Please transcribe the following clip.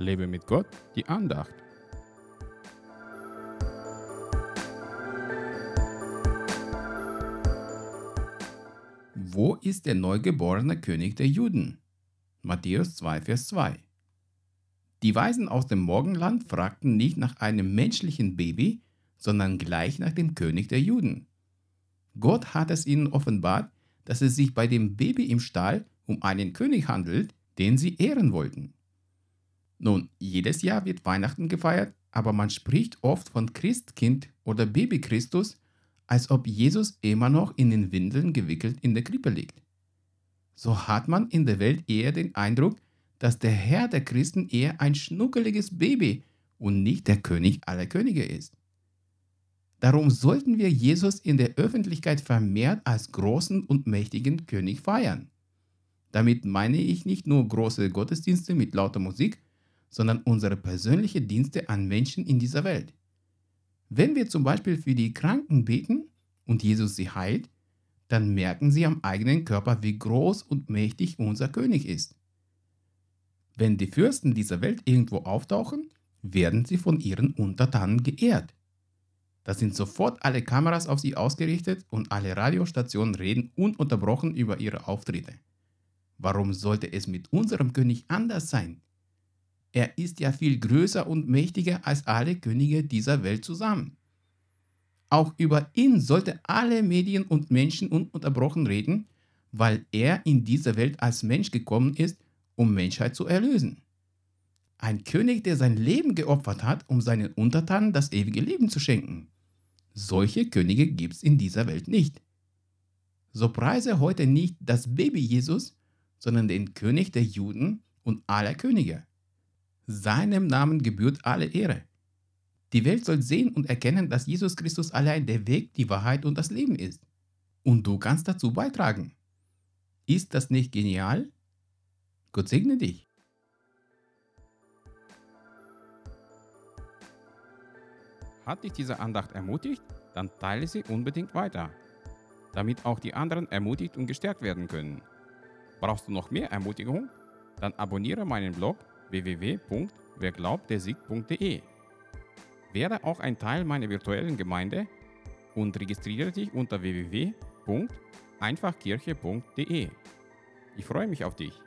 Lebe mit Gott, die Andacht. Wo ist der neugeborene König der Juden? Matthäus 2, Vers 2. Die Weisen aus dem Morgenland fragten nicht nach einem menschlichen Baby, sondern gleich nach dem König der Juden. Gott hat es ihnen offenbart, dass es sich bei dem Baby im Stall um einen König handelt, den sie ehren wollten. Nun, jedes Jahr wird Weihnachten gefeiert, aber man spricht oft von Christkind oder Baby Christus, als ob Jesus immer noch in den Windeln gewickelt in der Krippe liegt. So hat man in der Welt eher den Eindruck, dass der Herr der Christen eher ein schnuckeliges Baby und nicht der König aller Könige ist. Darum sollten wir Jesus in der Öffentlichkeit vermehrt als großen und mächtigen König feiern. Damit meine ich nicht nur große Gottesdienste mit lauter Musik, sondern unsere persönlichen Dienste an Menschen in dieser Welt. Wenn wir zum Beispiel für die Kranken beten und Jesus sie heilt, dann merken sie am eigenen Körper, wie groß und mächtig unser König ist. Wenn die Fürsten dieser Welt irgendwo auftauchen, werden sie von ihren Untertanen geehrt. Da sind sofort alle Kameras auf sie ausgerichtet und alle Radiostationen reden ununterbrochen über ihre Auftritte. Warum sollte es mit unserem König anders sein? Er ist ja viel größer und mächtiger als alle Könige dieser Welt zusammen. Auch über ihn sollten alle Medien und Menschen ununterbrochen reden, weil er in diese Welt als Mensch gekommen ist, um Menschheit zu erlösen. Ein König, der sein Leben geopfert hat, um seinen Untertanen das ewige Leben zu schenken. Solche Könige gibt es in dieser Welt nicht. So preise heute nicht das Baby Jesus, sondern den König der Juden und aller Könige. Seinem Namen gebührt alle Ehre. Die Welt soll sehen und erkennen, dass Jesus Christus allein der Weg, die Wahrheit und das Leben ist. Und du kannst dazu beitragen. Ist das nicht genial? Gott segne dich. Hat dich diese Andacht ermutigt? Dann teile sie unbedingt weiter, damit auch die anderen ermutigt und gestärkt werden können. Brauchst du noch mehr Ermutigung? Dann abonniere meinen Blog www.werglaubtersieg.de. Werde auch ein Teil meiner virtuellen Gemeinde und registriere dich unter www.einfachkirche.de. Ich freue mich auf dich.